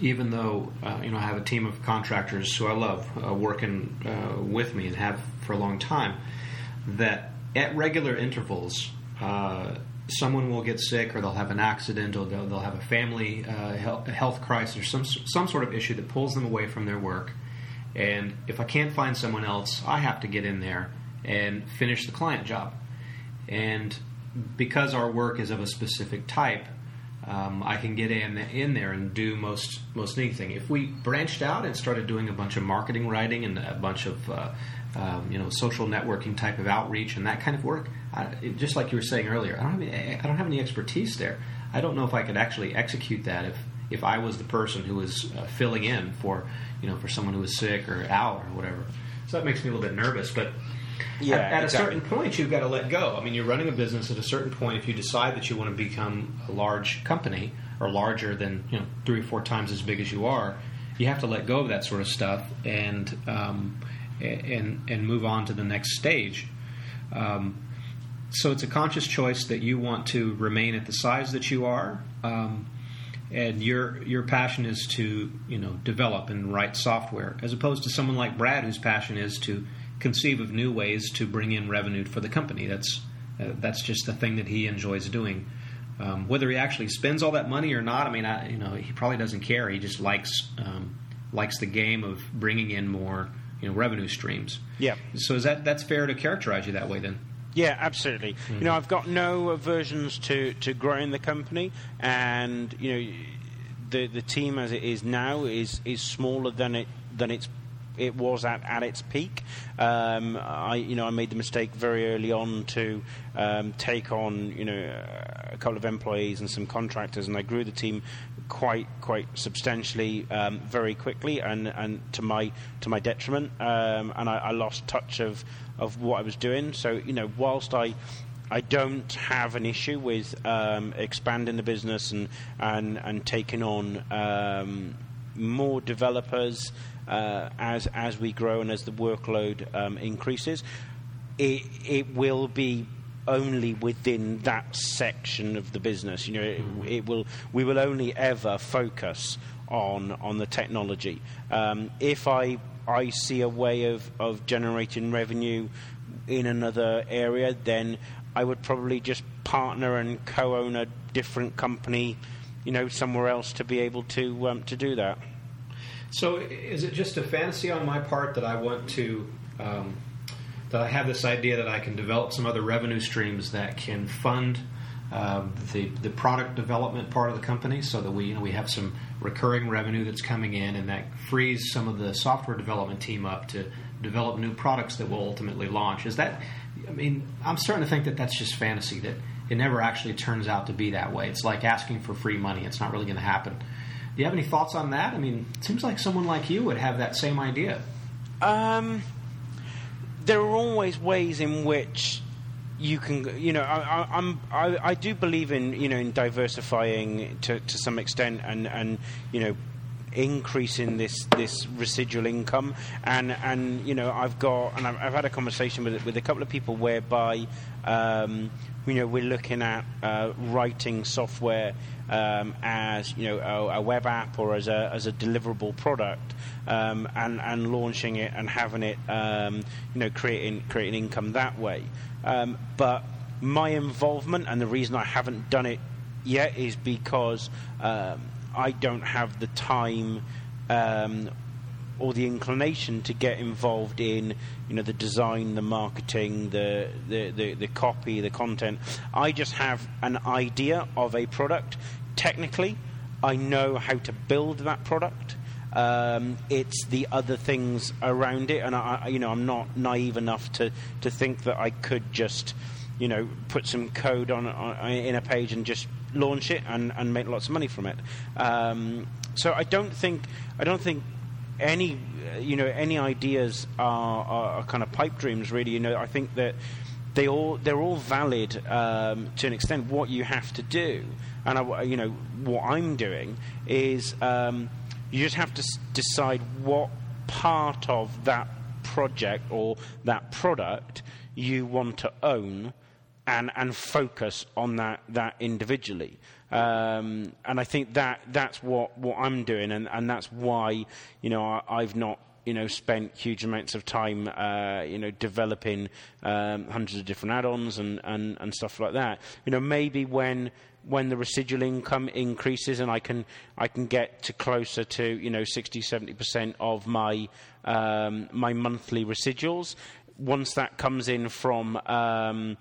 even though uh, you know I have a team of contractors who I love uh, working uh, with me and have for a long time, that at regular intervals, uh, someone will get sick or they'll have an accident or they'll, they'll have a family uh, health, health crisis or some, some sort of issue that pulls them away from their work. And if I can't find someone else, I have to get in there and finish the client job. And because our work is of a specific type, um, I can get in, in there and do most most anything. If we branched out and started doing a bunch of marketing writing and a bunch of uh, um, you know, social networking type of outreach and that kind of work. I, just like you were saying earlier, I don't have any, I don't have any expertise there. I don't know if I could actually execute that if if I was the person who was uh, filling in for you know for someone who was sick or out or whatever. So that makes me a little bit nervous. But Yeah, at, at exactly. a certain point, you've got to let go. I mean, you're running a business. At a certain point, if you decide that you want to become a large company or larger than you know three or four times as big as you are, you have to let go of that sort of stuff and um, and and move on to the next stage. Um, so it's a conscious choice that you want to remain at the size that you are, um, and your your passion is to you know develop and write software, as opposed to someone like Brad, whose passion is to conceive of new ways to bring in revenue for the company. That's uh, that's just the thing that he enjoys doing. Um, whether he actually spends all that money or not, I mean, I, you know, he probably doesn't care. He just likes um, likes the game of bringing in more you know revenue streams. Yeah. So is that that's fair to characterize you that way then? Yeah, absolutely. You know, I've got no aversions to, to growing the company, and you know, the the team as it is now is is smaller than it than it's it was at, at its peak. Um, I you know I made the mistake very early on to um, take on you know a couple of employees and some contractors, and I grew the team quite quite substantially um, very quickly, and, and to my to my detriment, um, and I, I lost touch of of what I was doing. So you know, whilst I I don't have an issue with um, expanding the business and and, and taking on um, more developers uh, as as we grow and as the workload um, increases. It it will be only within that section of the business. You know, it, it will we will only ever focus on on the technology. Um, if I I see a way of, of generating revenue in another area, then I would probably just partner and co-own a different company, you know, somewhere else to be able to um, to do that. So is it just a fantasy on my part that I want to um, that I have this idea that I can develop some other revenue streams that can fund um, the the product development part of the company, so that we you know we have some recurring revenue that's coming in, and that frees some of the software development team up to develop new products that will ultimately launch. Is that? I mean, I'm starting to think that that's just fantasy. That it never actually turns out to be that way. It's like asking for free money. It's not really going to happen. Do you have any thoughts on that? I mean, it seems like someone like you would have that same idea. Um, there are always ways in which you can, you know, I, I'm, I, I do believe in, you know, in diversifying to, to some extent, and, and you know, increasing this this residual income, and and you know, I've got, and I've, I've had a conversation with with a couple of people whereby, um, you know, we're looking at uh, writing software um, as you know a, a, web app or as a as a deliverable product, um, and and launching it and having it, um, you know, creating creating income that way. Um, but my involvement and the reason I haven't done it yet is because um, I don't have the time um, or the inclination to get involved in you know the design, the marketing, the, the, the, the, copy, the content. I just have an idea of a product. Technically, I know how to build that product. Um, it's the other things around it, and I, you know I'm not naive enough to, to think that I could just you know put some code on, on in a page and just launch it and, and make lots of money from it. Um, so I don't think I don't think any you know any ideas are, are, are, kind of pipe dreams really. You know I think that they all they're all valid um, to an extent. What you have to do, and I, you know what I'm doing is um, you just have to s- decide what part of that project or that product you want to own and and focus on that that individually. Um, and I think that that's what, what I'm doing, and, and that's why you know I, have not you know spent huge amounts of time uh, you know developing um, hundreds of different add-ons and, and, and stuff like that. You know maybe when when the residual income increases and I can I can get to closer to you know 60 70 percent of my um, my monthly residuals once that comes in from um,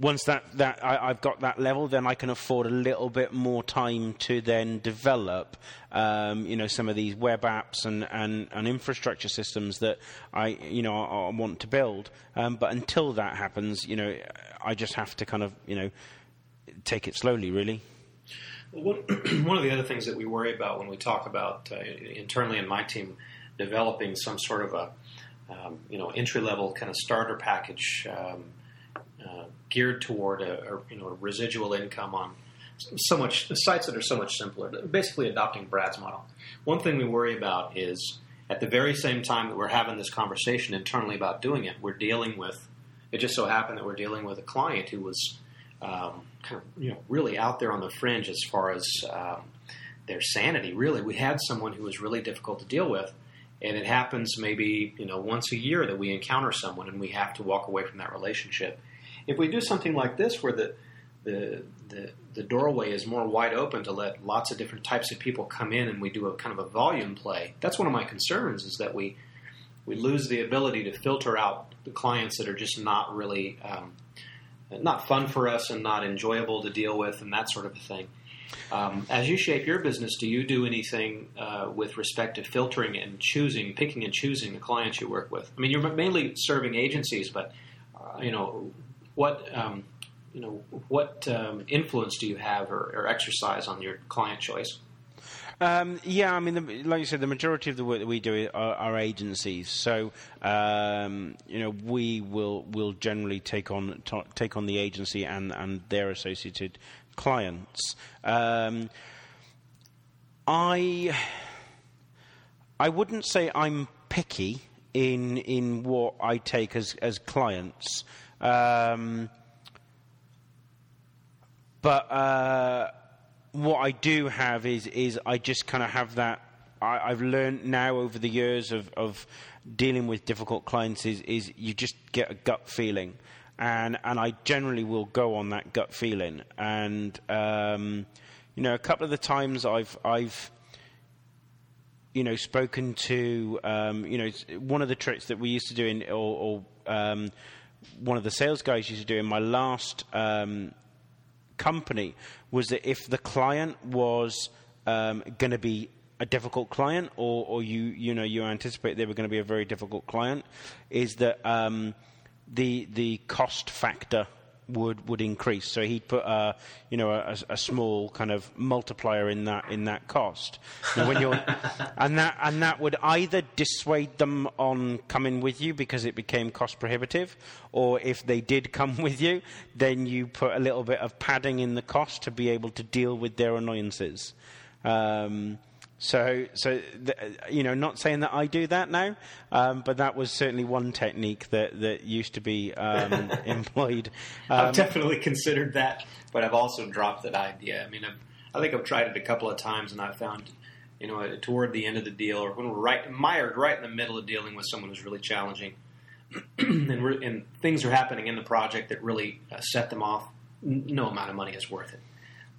once that, that I, have got that level, then I can afford a little bit more time to then develop, um, you know, some of these web apps and, and, and, infrastructure systems that I, you know, I, I want to build. Um, but until that happens, you know, I just have to kind of, you know, take it slowly, really. Well, one, one of the other things that we worry about when we talk about uh, internally in my team developing some sort of a um, you know entry level kind of starter package um, geared toward a, a, you know a residual income on so much sites that are so much simpler. Basically, adopting Brad's model. One thing we worry about is at the very same time that we're having this conversation internally about doing it, we're dealing with. It just so happened that we're dealing with a client who was um, kind of you know really out there on the fringe as far as um, their sanity. Really, we had someone who was really difficult to deal with, and it happens maybe you know once a year that we encounter someone and we have to walk away from that relationship. If we do something like this, where the the, the, the doorway is more wide open to let lots of different types of people come in and we do a kind of a volume play. That's one of my concerns is that we we lose the ability to filter out the clients that are just not really um, not fun for us and not enjoyable to deal with and that sort of a thing. Um, as you shape your business, do you do anything uh, with respect to filtering and choosing, picking and choosing the clients you work with? I mean, you're mainly serving agencies, but uh, you know what um, you know, what um, influence do you have or, or, exercise on your client choice? Um, yeah, I mean, the, like you said, the majority of the work that we do are, are agencies. So, um, you know, we will will generally take on t- take on the agency and and their associated clients. Um, I I wouldn't say I'm picky in in what I take as as clients. Um, but uh, what I do have is is I just kind of have that. I, have learned now over the years of, of dealing with difficult clients is, is you just get a gut feeling, and and I generally will go on that gut feeling. And um, you know, a couple of the times I've I've you know spoken to um, you know one of the tricks that we used to do in or, or um, one of the sales guys used to do in my last um, company was that if the client was um, going to be a difficult client, or, or, you you know you anticipate they were going to be a very difficult client, is that um, the the cost factor would would increase. So he'd put a you know a, a small kind of multiplier in that in that cost. when you're and that and that would either dissuade them on coming with you because it became cost prohibitive, or if they did come with you, then you put a little bit of padding in the cost to be able to deal with their annoyances. Um, so, so you know, not saying that I do that now, um, but that was certainly one technique that, that used to be um, employed. Um, I've definitely considered that, but I've also dropped that idea. I mean, I've, I think I've tried it a couple of times, and I've found, you know, toward the end of the deal, or when we're right mired right in the middle of dealing with someone who's really challenging, and, and, things are happening in the project that really uh, set them off, no amount of money is worth it.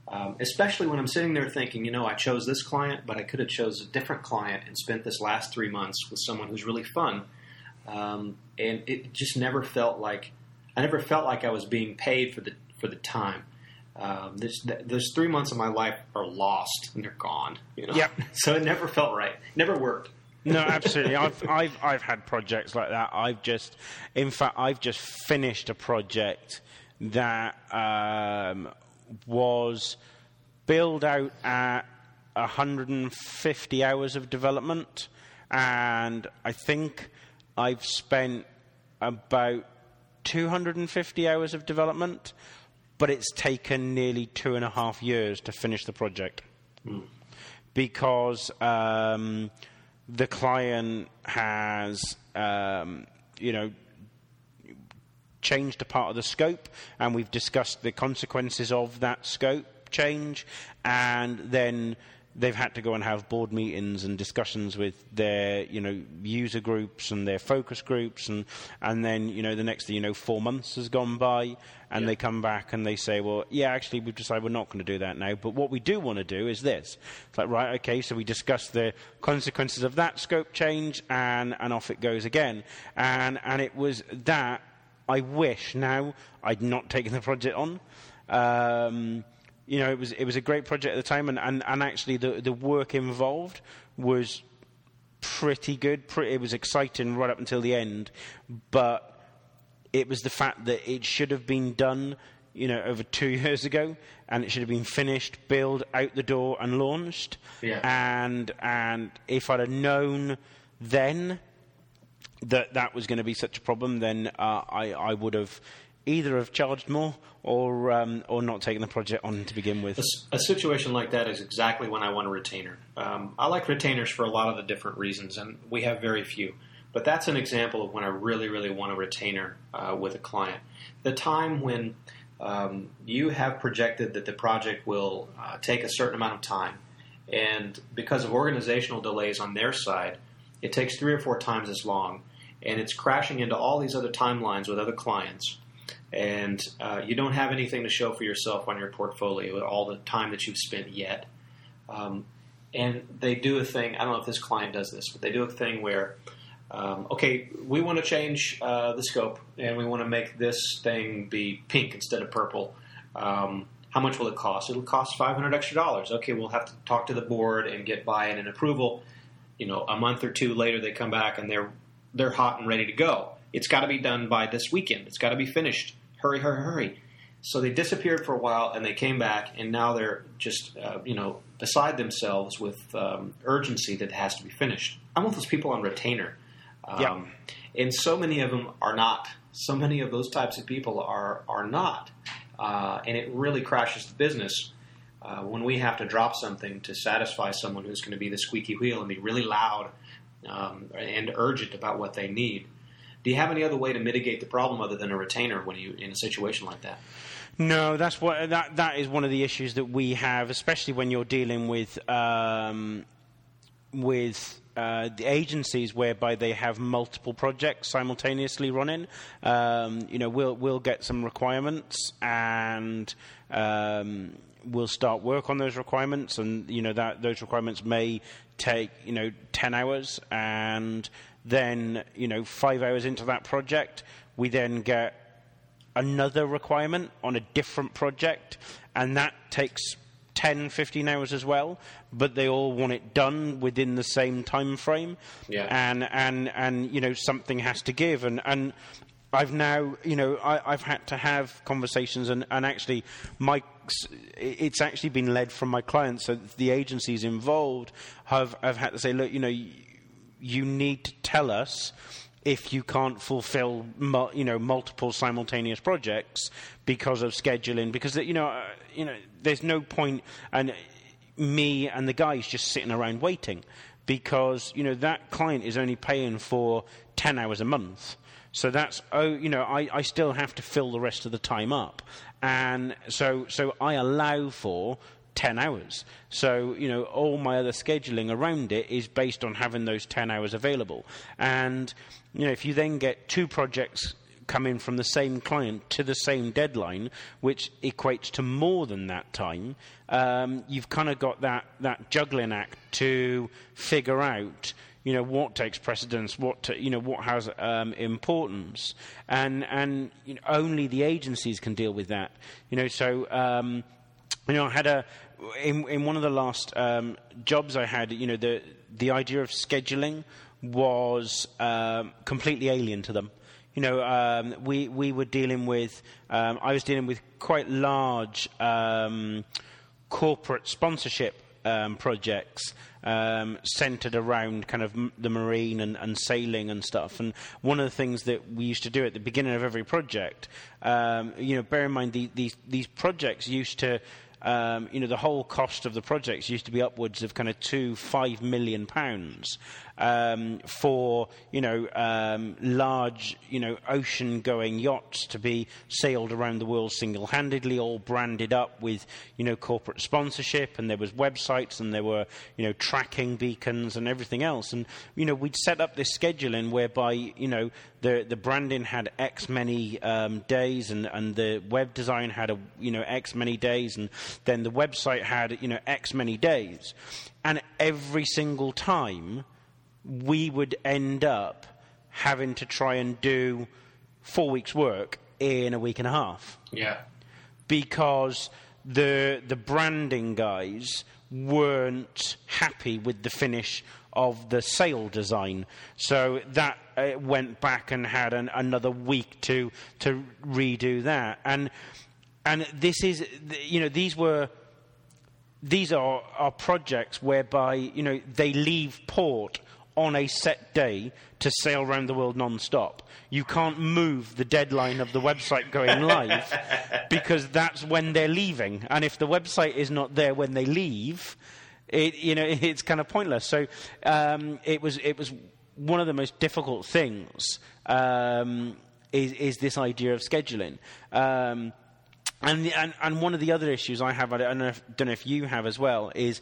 Um, especially when I'm sitting there thinking, you know, I chose this client, but I could have chose a different client and spent this last three months with someone who's really fun. Um, and it just never felt like I never felt like I was being paid for the for the time. Um, this, those three months of my life are lost and they're gone. You know, yep. so it never felt right. Never worked. no, absolutely. I've I've I've had projects like that. I've just, in fact, I've just finished a project that um, was build out at 150 hours of development, and I think I've spent about 250 hours of development, but it's taken nearly two and a half years to finish the project mm. because um, the client has, um, you know, changed a part of the scope, and we've discussed the consequences of that scope change, and then they've had to go and have board meetings and discussions with their you know user groups and their focus groups and and then you know the next thing you know four months has gone by and yeah. they come back and they say well yeah actually we've decided we're not going to do that now but what we do want to do is this it's like right okay so we discuss the consequences of that scope change and and off it goes again and and it was that I wish now I'd not taken the project on. Um, you know, it was it was a great project at the time, and, and, and actually the the work involved was pretty good. Pretty, it was exciting right up until the end, but it was the fact that it should have been done, you know, over two years ago, and it should have been finished, built, out the door, and launched. Yeah. And and if I'd have known then that that was going to be such a problem, then uh, I, I would have either have charged more or um, or not taken the project on to begin with. A, a, situation like that is exactly when I want a retainer. Um, I like retainers for a lot of the different reasons, and we have very few. But that's an example of when I really, really want a retainer uh, with a client. The time when um, you have projected that the project will uh, take a certain amount of time, and because of organizational delays on their side, it takes three or four times as long, and it's crashing into all these other timelines with other clients and uh, you don't have anything to show for yourself on your portfolio with all the time that you've spent yet. Um, and they do a thing. I don't know if this client does this, but they do a thing where, um, okay, we want to change uh, the scope and we want to make this thing be pink instead of purple. Um, how much will it cost? It'll cost five hundred extra dollars. Okay, we'll have to talk to the board and get buy-in and approval. You know, a month or two later, they come back and they're they're hot and ready to go. It's got to be done by this weekend. It's got to be finished hurry, hurry, hurry. So they disappeared for a while, and they came back, and now they're just uh, you know beside themselves with um, urgency that has to be finished. I'm want those people on retainer, um, yeah. and so many of them are not. So many of those types of people are are not, uh, and it really crashes the business. Uh, when we have to drop something to satisfy someone who's going to be the squeaky wheel and be really loud um, and urgent about what they need, do you have any other way to mitigate the problem other than a retainer when you in a situation like that? No, that's what that that is one of the issues that we have, especially when you're dealing with um, with uh, the agencies whereby they have multiple projects simultaneously running. Um, you know, we'll we'll get some requirements and. Um, we'll start work on those requirements, and you know that those requirements may take you know ten hours, and then, you know, five hours into that project, we then get another requirement on a different project, and that takes 10, 15 hours as well, but they all want it done within the same time frame. Yeah. And, and, and, you know, something has to give. And, and I've now, you know, I, have had to have conversations, and, and actually, my it's actually been led from my clients. So the agencies involved have, have had to say, look, you know, you need to tell us if you can't fulfill you know multiple simultaneous projects because of scheduling because you know uh, you know there's no point and me and the guys just sitting around waiting because you know that client is only paying for 10 hours a month so that's oh you know I, I still have to fill the rest of the time up and so so I allow for 10 hours. So, you know, all my other scheduling around it is based on having those 10 hours available. And, you know, if you then get two projects coming from the same client to the same deadline, which equates to more than that time, um, you've kind of got that, that juggling act to figure out you know what takes precedence, what to, you know what has um, importance, and and you know, only the agencies can deal with that. You know, so um, you know I had a in, in one of the last um, jobs I had, you know, the the idea of scheduling was um, completely alien to them. You know, um, we we were dealing with. Um, I was dealing with quite large corporate sponsorship um, projects um, centered around kind of m- the marine and, and, sailing and stuff. And one of the things that we used to do at the beginning of every project, um, you know, bear in mind the, these these projects used to um, you know, the whole cost of the projects used to be upwards of kind of two, five million pounds um, for you know um, large you know ocean-going yachts to be sailed around the world single-handedly, all branded up with you know corporate sponsorship, and there was websites and there were you know tracking beacons and everything else, and you know we'd set up this scheduling whereby you know the the branding had X many um, days, and, and the web design had a you know X many days, and then the website had you know X many days, and every single time we would end up having to try and do four weeks' work in a week and a half. Yeah. Because the the branding guys weren't happy with the finish of the sail design, so that uh, went back and had an, another week to to redo that. And and this is you know these were these are, are projects whereby you know they leave port on a set day to sail around the world non-stop. You can't move the deadline of the website going live because that's when they're leaving. And if the website is not there when they leave, it, you know, it's kind of pointless. So um, it was it was one of the most difficult things um, is, is this idea of scheduling. Um, and, and, and one of the other issues I have, I don't know if, don't know if you have as well, is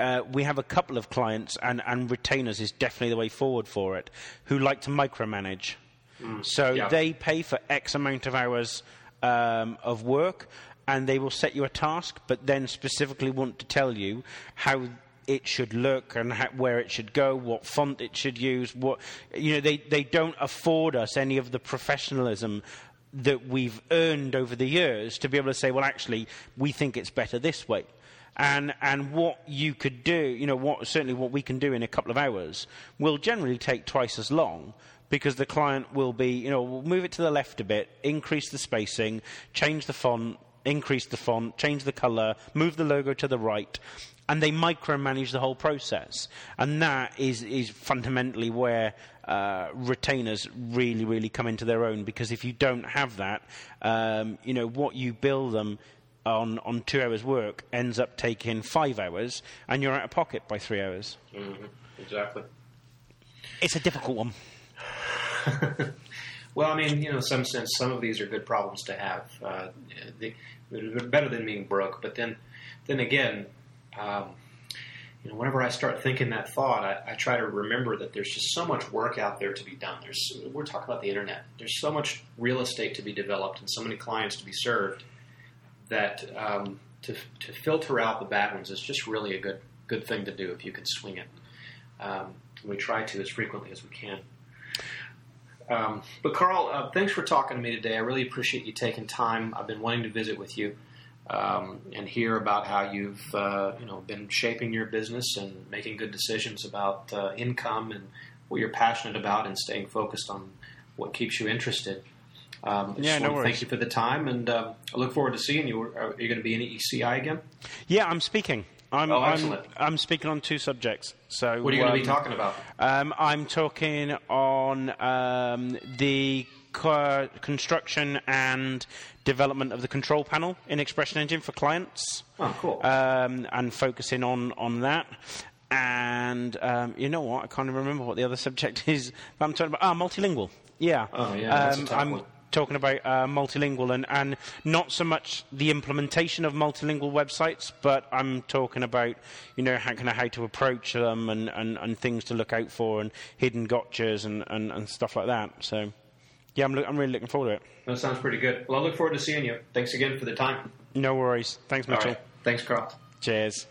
uh, we have a couple of clients, and, and retainers is definitely the way forward for it, who like to micromanage. Mm, so yeah. they pay for X amount of hours um, of work, and they will set you a task, but then specifically want to tell you how it should look and how, where it should go, what font it should use. What you know, they they don't afford us any of the professionalism that we've earned over the years to be able to say, well, actually, we think it's better this way. And, and what you could do, you know, what, certainly what we can do in a couple of hours will generally take twice as long because the client will be, you know, we'll move it to the left a bit, increase the spacing, change the font, increase the font, change the color, move the logo to the right, and they micromanage the whole process. And that is, is fundamentally where uh, retainers really, really come into their own because if you don't have that, um, you know, what you bill them on, on two hours' work ends up taking five hours and you're out of pocket by three hours. Mm-hmm. Exactly. It's a difficult one. well, I mean, you know, in some sense, some of these are good problems to have. Uh, they, are better than being broke, but then, then again, um, you know, whenever I start thinking that thought, I, I, try to remember that there's just so much work out there to be done. There's, we're talking about the internet. There's so much real estate to be developed and so many clients to be served that um, to, to filter out the bad ones is just really a good good thing to do if you can swing it. Um, we try to as frequently as we can. Um, but Carl, uh, thanks for talking to me today. I really appreciate you taking time. I've been wanting to visit with you um, and hear about how you've uh, you know been shaping your business and making good decisions about uh, income and what you're passionate about and staying focused on what keeps you interested. Um, I yeah, no worries. Thank you for the time, and uh, I look forward to seeing you. Are you going to be in EECI again? Yeah, I'm speaking. I'm, oh, excellent. I'm, I'm, speaking on two subjects. So, what are you um, going to be talking about? Um, I'm talking on um, the co- construction and development of the control panel in ExpressionEngine for clients. Oh, cool. Um, and focusing on, on that. And um, you know what? I can't even remember what the other subject is. But I'm talking about ah, multilingual. Yeah. Oh, yeah. Um, I'm one. Talking about uh, multilingual and, and not so much the implementation of multilingual websites, but I'm talking about you know how, kind of how to approach them and, and, and things to look out for and hidden gotchas and, and, and stuff like that. So yeah, I'm, lo- I'm really looking forward to it. That sounds pretty good. Well, I look forward to seeing you. Thanks again for the time. No worries. Thanks, Mitchell. Thanks, Carl. Cheers.